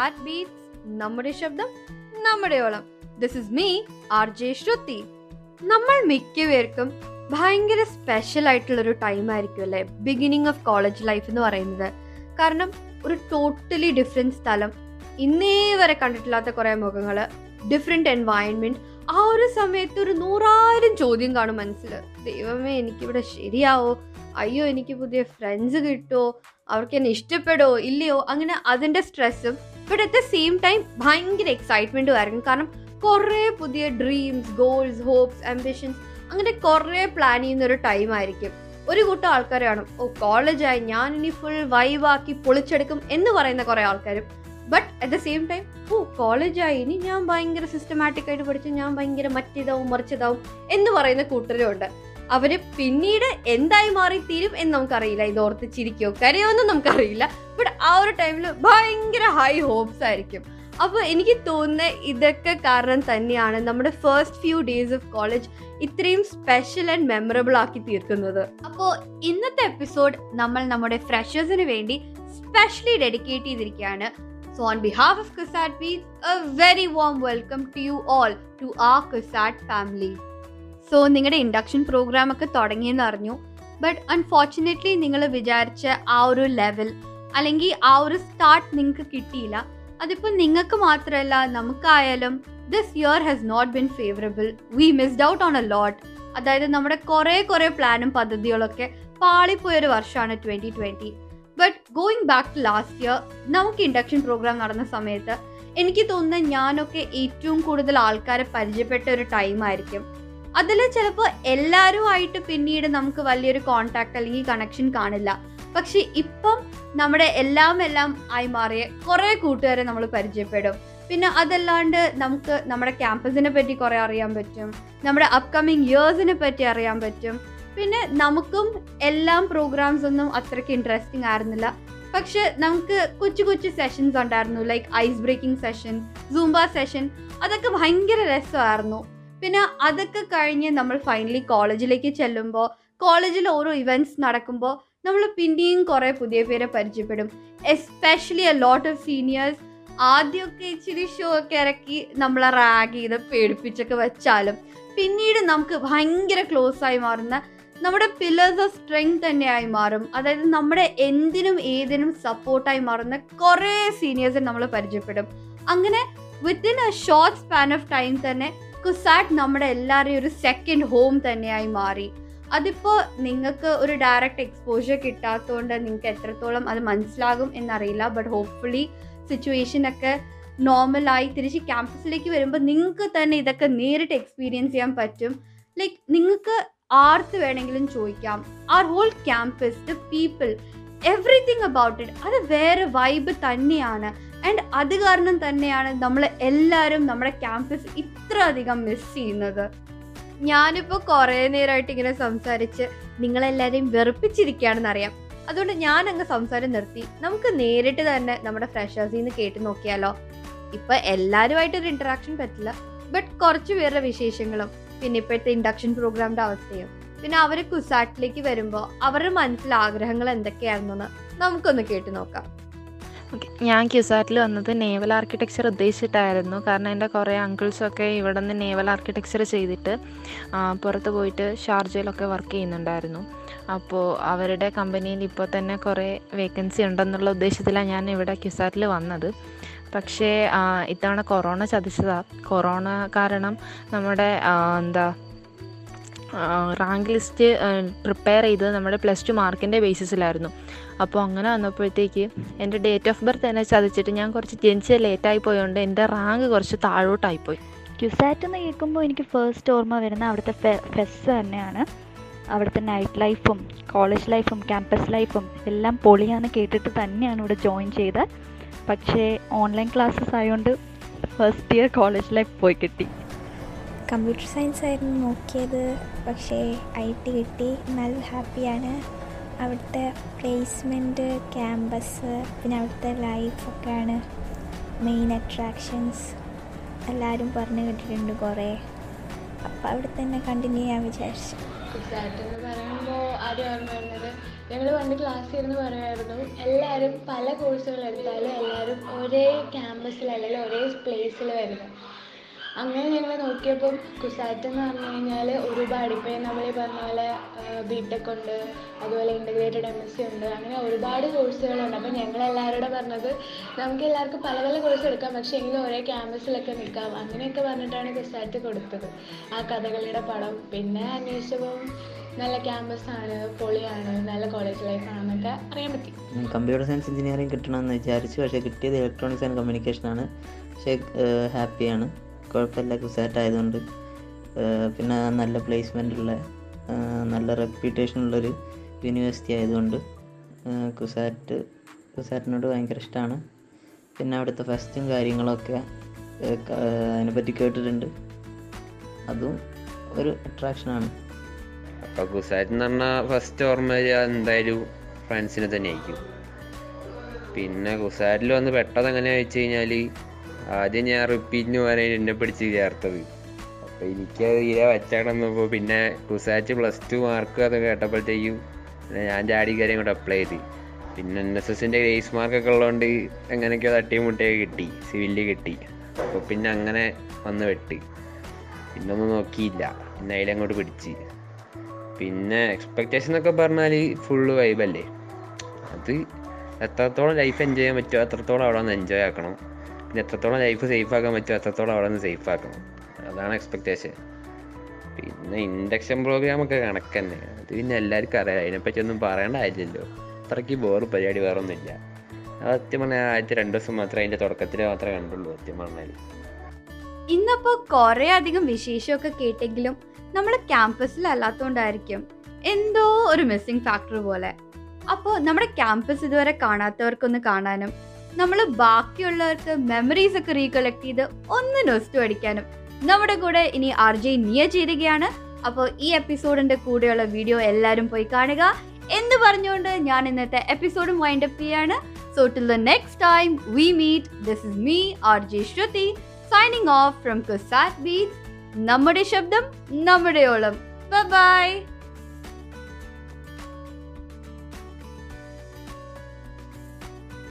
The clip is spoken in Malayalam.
കുസാറ്റ് ബീറ്റ്സ് നമ്മുടെ ശബ്ദം നമ്മുടെ ഓളം. This is me R J Shruti നമ്മൾ മിക്കപേർക്കും ഭയങ്കര സ്പെഷ്യൽ ആയിട്ടുള്ള ഒരു ടൈം ആയിരിക്കും അല്ലേ? ബിഗിനിങ് ഓഫ് കോളേജ് ലൈഫ് എന്ന് പറയുന്നത്. കാരണം ഒരു ടോട്ടലി ഡിഫറെന്റ് സ്ഥലം. ഇന്നേ വരെ കണ്ടിട്ടില്ലാത്ത കുറേ മുഖങ്ങൾ ഡിഫറെന്റ് എൻവയൺമെന്റ് ആ ഒരു സമയത്ത് ഒരു നൂറായിരം ചോദ്യം കാണും മനസ്സിൽ ദൈവമേ എനിക്കിവിടെ ശരിയാവോ? അയ്യോ എനിക്ക് പുതിയ ഫ്രണ്ട്സ് കിട്ടുമോ അവർക്ക് എന്നെ ഇഷ്ടപ്പെടുമോ ഇല്ലയോ? അങ്ങനെ അതിന്റെ സ്ട്രെസ്സും but at the same time ഭയങ്കര എക്സൈറ്റ്മെന്റും ആയിരിക്കും. കാരണം കുറേ പുതിയ ഡ്രീംസ് ഗോൾസ് ഹോപ്സ് ആംബിഷൻസ് അങ്ങനെ കുറേ പ്ലാൻ ചെയ്യുന്ന ഒരു ടൈം ആയിരിക്കും. ഒരു കൂട്ടം ആൾക്കാർ കാണും ഓ കോളേജായി ഞാൻ ഇനി ഫുൾ വൈവാക്കി പൊളിച്ചെടുക്കും എന്ന് പറയുന്ന കുറേ ആൾക്കാരും. But at the same time ഓ കോളേജായി ഇനി ഞാൻ ഭയങ്കര സിസ്റ്റമാറ്റിക് ആയിട്ട് പഠിച്ചു ഞാൻ ഭയങ്കര മറ്റിതാവും മറിച്ചതാവും എന്ന് പറയുന്ന കൂട്ടരും ഉണ്ട് അവർ പിന്നീട് എന്തായി മാറി തീരും എന്ന് നമുക്കറിയില്ല. ഇത് ഓർത്ത് ചിരിക്കോ കരയോ എന്നും നമുക്കറിയില്ല. ബട്ട് ആ ഒരു ടൈമിൽ ഭയങ്കര ഹൈ ഹോപ്സ് ആയിരിക്കും. അപ്പോൾ എനിക്ക് തോന്നുന്നത് ഇതൊക്കെ കാരണം തന്നെയാണ് നമ്മുടെ first few days of college ഇത്രയും സ്പെഷ്യൽ ആൻഡ് മെമ്മറബിൾ ആക്കി തീർക്കുന്നത്. അപ്പോൾ ഇന്നത്തെ എപ്പിസോഡ് നമ്മൾ നമ്മുടെ ഫ്രഷേഴ്സിന് വേണ്ടി സ്പെഷ്യലി ഡെഡിക്കേറ്റ് ചെയ്തിരിക്കുകയാണ്. So on behalf of CUSAT bees a very warm welcome to you all to the CUSAT family so നിങ്ങളുടെ ഇൻഡക്ഷൻ പ്രോഗ്രാം ഒക്കെ തുടങ്ങിയെന്ന് അറിഞ്ഞു. ബട്ട് അൺഫോർച്ചുനേറ്റ്ലി നിങ്ങൾ വിചാരിച്ച ആ ഒരു ലെവൽ അല്ലെങ്കിൽ ആ ഒരു സ്റ്റാർട്ട് നിങ്ങൾക്ക് കിട്ടിയില്ല. അതിപ്പോൾ നിങ്ങൾക്ക് മാത്രമല്ല നമുക്കായാലും this year has not been favourable we missed out on a lot അതായത് നമ്മുടെ കുറേ കുറേ പ്ലാനും പദ്ധതികളൊക്കെ പാളിപ്പോയൊരു വർഷമാണ് twenty twenty but going back to last year നമുക്ക് ഇൻഡക്ഷൻ പ്രോഗ്രാം നടന്ന സമയത്ത് എനിക്ക് തോന്നുന്നത് ഞാനൊക്കെ ഏറ്റവും കൂടുതൽ ആൾക്കാരെ പരിചയപ്പെട്ട ഒരു ടൈം ആയിരിക്കും. അതിൽ ചിലപ്പോൾ എല്ലാവരുമായിട്ട് പിന്നീട് നമുക്ക് വലിയൊരു കോണ്ടാക്ട് അല്ലെങ്കിൽ കണക്ഷൻ കാണില്ല. പക്ഷെ ഇപ്പം നമ്മുടെ എല്ലാം എല്ലാം ആയി മാറിയ കുറേ കൂട്ടുകാരെ നമ്മൾ പരിചയപ്പെടും. പിന്നെ അതല്ലാണ്ട് നമുക്ക് നമ്മുടെ ക്യാമ്പസിനെ പറ്റി കുറേ അറിയാൻ പറ്റും. നമ്മുടെ അപ്കമിങ് ഇയേഴ്സിനെ പറ്റി അറിയാൻ പറ്റും. പിന്നെ നമുക്കും എല്ലാം പ്രോഗ്രാംസ് ഒന്നും അത്രയ്ക്ക് ഇൻട്രസ്റ്റിംഗ് ആയിരുന്നില്ല. പക്ഷെ നമുക്ക് കൊച്ചു കൊച്ചു സെഷൻസ് ഉണ്ടായിരുന്നു. Like ice breaking session Zumba session അതൊക്കെ ഭയങ്കര രസമായിരുന്നു. പിന്നെ അതൊക്കെ കഴിഞ്ഞ് നമ്മൾ ഫൈനലി കോളേജിലേക്ക് ചെല്ലുമ്പോൾ കോളേജിൽ ഓരോ ഇവന്റ്സ് നടക്കുമ്പോൾ നമ്മൾ പിന്നെയും കുറേ പുതിയ പേരെ പരിചയപ്പെടും. Especially a lot of seniors ആദ്യമൊക്കെ ഇച്ചിരി ഷോ ഒക്കെ ഇറക്കി നമ്മളെ റാഗ് ചെയ്ത് പേടിപ്പിച്ചൊക്കെ വെച്ചാലും പിന്നീട് നമുക്ക് ഭയങ്കര ക്ലോസ് ആയി മാറുന്ന നമ്മുടെ പില്ലേഴ്സ് ഓഫ് സ്ട്രെങ്ത് തന്നെയായി മാറും. അതായത് നമ്മുടെ എന്തിനും ഏതിനും സപ്പോർട്ടായി മാറുന്ന കുറേ സീനിയേഴ്സിനെ നമ്മൾ പരിചയപ്പെടും. അങ്ങനെ within a short span of time തന്നെ കുസാറ്റ് നമ്മുടെ എല്ലാവരെയും ഒരു സെക്കൻഡ് ഹോം തന്നെയായി മാറി. അതിപ്പോൾ നിങ്ങൾക്ക് ഒരു ഡയറക്റ്റ് എക്സ്പോഷർ കിട്ടാത്തതുകൊണ്ട് നിങ്ങൾക്ക് എത്രത്തോളം അത് മനസ്സിലാകും എന്നറിയില്ല. ബട്ട് ഹോപ്പ്ഫുള്ളി സിറ്റുവേഷൻ ഒക്കെ നോർമലായി തിരിച്ച് ക്യാമ്പസിലേക്ക് വരുമ്പോൾ നിങ്ങൾക്ക് തന്നെ ഇതൊക്കെ നേരിട്ട് എക്സ്പീരിയൻസ് ചെയ്യാൻ പറ്റും. ലൈക്ക് നിങ്ങൾക്ക് ആർത്ത് വേണമെങ്കിലും ചോദിക്കാം. Our whole campus the people everything about it അത് വേറെ വൈബ് തന്നെയാണ്. ആൻഡ് അത് കാരണം തന്നെയാണ് നമ്മൾ എല്ലാവരും നമ്മുടെ ക്യാമ്പസ് ഇത്ര അധികം മിസ് ചെയ്യുന്നത്. ഞാനിപ്പോൾ കുറേ നേരമായിട്ട് ഇങ്ങനെ സംസാരിച്ച് നിങ്ങളെല്ലാവരെയും വെറുപ്പിച്ചിരിക്കുകയാണെന്ന് അറിയാം. അതുകൊണ്ട് ഞാൻ അങ്ങ് സംസാരം നിർത്തി. നമുക്ക് നേരിട്ട് തന്നെ നമ്മുടെ ഫ്രഷേഴ്സിൽ നിന്ന് കേട്ട് നോക്കിയാലോ? ഇപ്പൊ എല്ലാവരുമായിട്ടൊരു ഇന്ററാക്ഷൻ പറ്റില്ല. ബട്ട് കുറച്ച് പേരുടെ വിശേഷങ്ങളും പിന്നെ ഇപ്പോഴത്തെ ഇൻഡക്ഷൻ പ്രോഗ്രാമിന്റെ അവസ്ഥയും പിന്നെ അവർ കുസാറ്റിലേക്ക് വരുമ്പോൾ അവരുടെ മനസ്സിൽ ആഗ്രഹങ്ങൾ എന്തൊക്കെയായിരുന്നെന്ന് നമുക്കൊന്ന് കേട്ട് നോക്കാം. ഞാൻ ക്യുസാറ്റിൽ വന്നത് നേവൽ ആർക്കിടെക്ചർ ഉദ്ദേശിച്ചിട്ടായിരുന്നു. കാരണം എന്റെ കുറേ അങ്കിൾസൊക്കെ ഇവിടെ നിന്ന് നേവൽ ആർക്കിടെക്ചർ ചെയ്തിട്ട് പുറത്ത് പോയിട്ട് ഷാർജയിലൊക്കെ വർക്ക് ചെയ്യുന്നുണ്ടായിരുന്നു. അപ്പോൾ അവരുടെ കമ്പനിയിൽ ഇപ്പോൾ തന്നെ കുറേ വേക്കൻസി ഉണ്ടെന്നുള്ള ഉദ്ദേശത്തിലാണ് ഞാൻ ഇവിടെ ക്യുസാറ്റിൽ വന്നത്. പക്ഷേ ഇത്തവണ കൊറോണ ചതിച്ചതാണ് കൊറോണ കാരണം നമ്മുടെ എന്താ റാങ്ക് ലിസ്റ്റ് പ്രിപ്പയർ ചെയ്തത് നമ്മുടെ പ്ലസ് ടു മാർക്കിന്റെ ബേസിസിലായിരുന്നു അപ്പോൾ അങ്ങനെ വന്നപ്പോഴത്തേക്ക് എന്റെ ഡേറ്റ് ഓഫ് ബർത്ത് എന്നെ ചതിച്ചിട്ട് ഞാൻ കുറച്ച് ജനിച്ച് ലേറ്റായി പോയതുകൊണ്ട് എന്റെ റാങ്ക് കുറച്ച് താഴോട്ടായിപ്പോയി. ക്യുസാറ്റ് എന്ന് കേൾക്കുമ്പോൾ എനിക്ക് ഫസ്റ്റ് ഓർമ്മ വരുന്ന അവിടുത്തെ ഫെസ് തന്നെയാണ്. അവിടുത്തെ നൈറ്റ് ലൈഫും കോളേജ് ലൈഫും ക്യാമ്പസ് ലൈഫും എല്ലാം പൊളിയാന്ന് കേട്ടിട്ട് തന്നെയാണ് ഇവിടെ ജോയിൻ ചെയ്തത്. പക്ഷേ ഓൺലൈൻ ക്ലാസ്സസ് ആയതുകൊണ്ട് ഫസ്റ്റ് ഇയർ കോളേജ് ലൈഫ് പോയി കിട്ടി. കമ്പ്യൂട്ടർ സയൻസ് ആയിരുന്നു നോക്കിയത്. പക്ഷേ ഐ ടി കിട്ടി. നല്ല ഹാപ്പിയാണ്. അവിടുത്തെ പ്ലേസ്മെന്റ് ക്യാമ്പസ് പിന്നെ അവിടുത്തെ ലൈഫൊക്കെയാണ് മെയിൻ അട്രാക്ഷൻസ് എല്ലാവരും പറഞ്ഞു കേട്ടിട്ടുണ്ട് കുറേ. അപ്പം അവിടെ തന്നെ കണ്ടിന്യൂ ചെയ്യാൻ വിചാരിച്ചു. എന്ന് പറയുമ്പോൾ ആദ്യം ഓർമ്മ വരുന്നത് ഞങ്ങൾ പണ്ട് ക്ലാസ്സിൽ ഇരുന്ന് പറയുമായിരുന്നു. എല്ലാവരും പല കോഴ്സുകൾ എടുത്താലും എല്ലാവരും ഒരേ ക്യാമ്പസിൽ അല്ലെങ്കിൽ ഒരേ പ്ലേസിൽ വരുന്നത്. അങ്ങനെ ഞങ്ങൾ നോക്കിയപ്പം കുസാറ്റ് എന്ന് പറഞ്ഞു കഴിഞ്ഞാൽ ഒരുപാട് ഇപ്പോൾ നമ്മൾ പറഞ്ഞ പോലെ ബിടെക് ഉണ്ട് അതുപോലെ ഇന്റഗ്രേറ്റഡ് എം എസ് സി ഉണ്ട് അങ്ങനെ ഒരുപാട് കോഴ്സുകളുണ്ട്. അപ്പോൾ ഞങ്ങൾ എല്ലാവരോടും പറഞ്ഞത് നമുക്ക് എല്ലാവർക്കും പല പല കോഴ്സ് എടുക്കാം പക്ഷേ എങ്കിലും ഒരേ ക്യാമ്പസിലൊക്കെ നിൽക്കാം. അങ്ങനെയൊക്കെ പറഞ്ഞിട്ടാണ് കുസാറ്റ് കൊടുത്തത്. ആ കഥകളിയുടെ പടം. പിന്നെ അന്വേഷിച്ചപ്പോൾ നല്ല ക്യാമ്പസാണ് പൊളിയാണ് നല്ല കോളേജ് ലൈഫാണെന്നൊക്കെ അറിയാൻ പറ്റി. കമ്പ്യൂട്ടർ സയൻസ് എഞ്ചിനീയറിംഗ് കിട്ടണമെന്ന് വിചാരിച്ചു. പക്ഷേ കിട്ടിയത് ഇലക്ട്രോണിക്സ് ആൻഡ് കമ്മ്യൂണിക്കേഷനാണ് പക്ഷേ ഹാപ്പിയാണ് കുഴപ്പമില്ല കുസാറ്റ് ആയതുകൊണ്ട് പിന്നെ നല്ല പ്ലേസ്മെന്റ് ഉള്ള നല്ല റെപ്യൂട്ടേഷൻ ഉള്ളൊരു യൂണിവേഴ്സിറ്റി ആയതുകൊണ്ട് കുസാറ്റ് കുസാറ്റിനോട് ഭയങ്കര ഇഷ്ടമാണ് പിന്നെ അവിടുത്തെ ഫെസ്റ്റും കാര്യങ്ങളൊക്കെ അതിനെ പറ്റി അതിനെപ്പറ്റി കേട്ടിട്ടുണ്ട്. അതും ഒരു അട്രാക്ഷനാണ് അപ്പോൾ കുസാറ്റ് എന്ന് പറഞ്ഞാൽ ഫസ്റ്റ് ഓർമ്മ എന്തായാലും ഫ്രണ്ട്സിനെ തന്നെ ആയിരിക്കും പിന്നെ കുസാറ്റിൽ വന്ന് പെട്ടത് എങ്ങനെയാണെന്ന് വെച്ച് കഴിഞ്ഞാൽ ആദ്യം ഞാൻ റിപ്പീറ്റിന് പോകാനായി എന്നെ പിടിച്ച് ചേർത്തത്. അപ്പോൾ എനിക്ക് തീരെ വച്ചാണെന്നപ്പോൾ പിന്നെ കുസാച്ച് പ്ലസ് ടു മാർക്ക് അത് കേട്ടപ്പോഴത്തേക്കും ഞാൻ ചാടി കാര്യം കൂടെ അപ്ലൈ ചെയ്ത്. പിന്നെ എൻ എസ് എസിന്റെ ഗ്രേസ് മാർക്കൊക്കെ ഉള്ളതുകൊണ്ട് എങ്ങനെയൊക്കെയോ തട്ടിയും മുട്ടയൊക്കെ കിട്ടി സിവിലിൽ കിട്ടി. അപ്പോൾ പിന്നെ അങ്ങനെ വന്ന് വെട്ടി. പിന്നെ ഒന്നും നോക്കിയില്ല. പിന്നെ അതിലങ്ങോട്ട് പിടിച്ച്. പിന്നെ എക്സ്പെക്റ്റേഷൻ എന്നൊക്കെ പറഞ്ഞാൽ ഫുള്ള് വൈബല്ലേ അത് എത്രത്തോളം ലൈഫ് എൻജോയ് ചെയ്യാൻ പറ്റുമോ അത്രത്തോളം അവിടെ ഒന്ന് എൻജോയ് ആക്കണം. പിന്നെ എത്രത്തോളം ലൈഫ് സേഫ് ആക്കാൻ പറ്റുമോ അത്രത്തോളം അവിടെ നിന്ന് സേഫ് ആക്കണം. അതാണ് എക്സ്പെക്റ്റേഷൻ പിന്നെ ഇൻഡക്ഷൻ പ്രോഗ്രാം ഒക്കെ കണക്ക് തന്നെ. അത് പിന്നെ എല്ലാവർക്കും അറിയാം. അതിനെപ്പറ്റി ഒന്നും പറയേണ്ട കാര്യമില്ലല്ലോ. അത്രയ്ക്ക് വേറെ പരിപാടി വേറെ ഒന്നുമില്ല അത് സത്യം പറഞ്ഞാൽ ആദ്യത്തെ രണ്ട് ദിവസം മാത്രമേ അതിന്റെ തുടക്കത്തിൽ മാത്രമേ കണ്ടുള്ളൂ സത്യം പറഞ്ഞാൽ ഇന്നപ്പോ കുറെ അധികം വിശേഷമൊക്കെ കേട്ടെങ്കിലും നമ്മൾ ക്യാമ്പസിലല്ലാത്തോണ്ടായിരിക്കും എന്തോ ഒരു മിസ്സിംഗ് ഫാക്ടർ പോലെ. അപ്പോൾ നമ്മുടെ ക്യാമ്പസ് ഇതുവരെ കാണാത്തവർക്കൊന്ന് കാണാനും നമ്മൾ ബാക്കിയുള്ളവർക്ക് മെമ്മറീസ് ഒക്കെ റീകളക്ട് ചെയ്ത് ഒന്ന് നൊസ്റ്റു അടിക്കാനും. നമ്മുടെ കൂടെ ഇനി ആർ ജെ നിയ ചേരുകയാണ്. അപ്പോൾ ഈ എപ്പിസോഡിന്റെ കൂടെയുള്ള വീഡിയോ എല്ലാവരും പോയി കാണുക. എന്ന് പറഞ്ഞുകൊണ്ട് ഞാൻ ഇന്നത്തെ എപ്പിസോഡും വൈൻഡ് അപ്പ് ചെയ്യാണ്. So till the next time we meet this is me R J Shruti signing off from CUSAT beach നമ്മുടെ ശബ്ദം നമ്മുടെ ഓളം ബൈ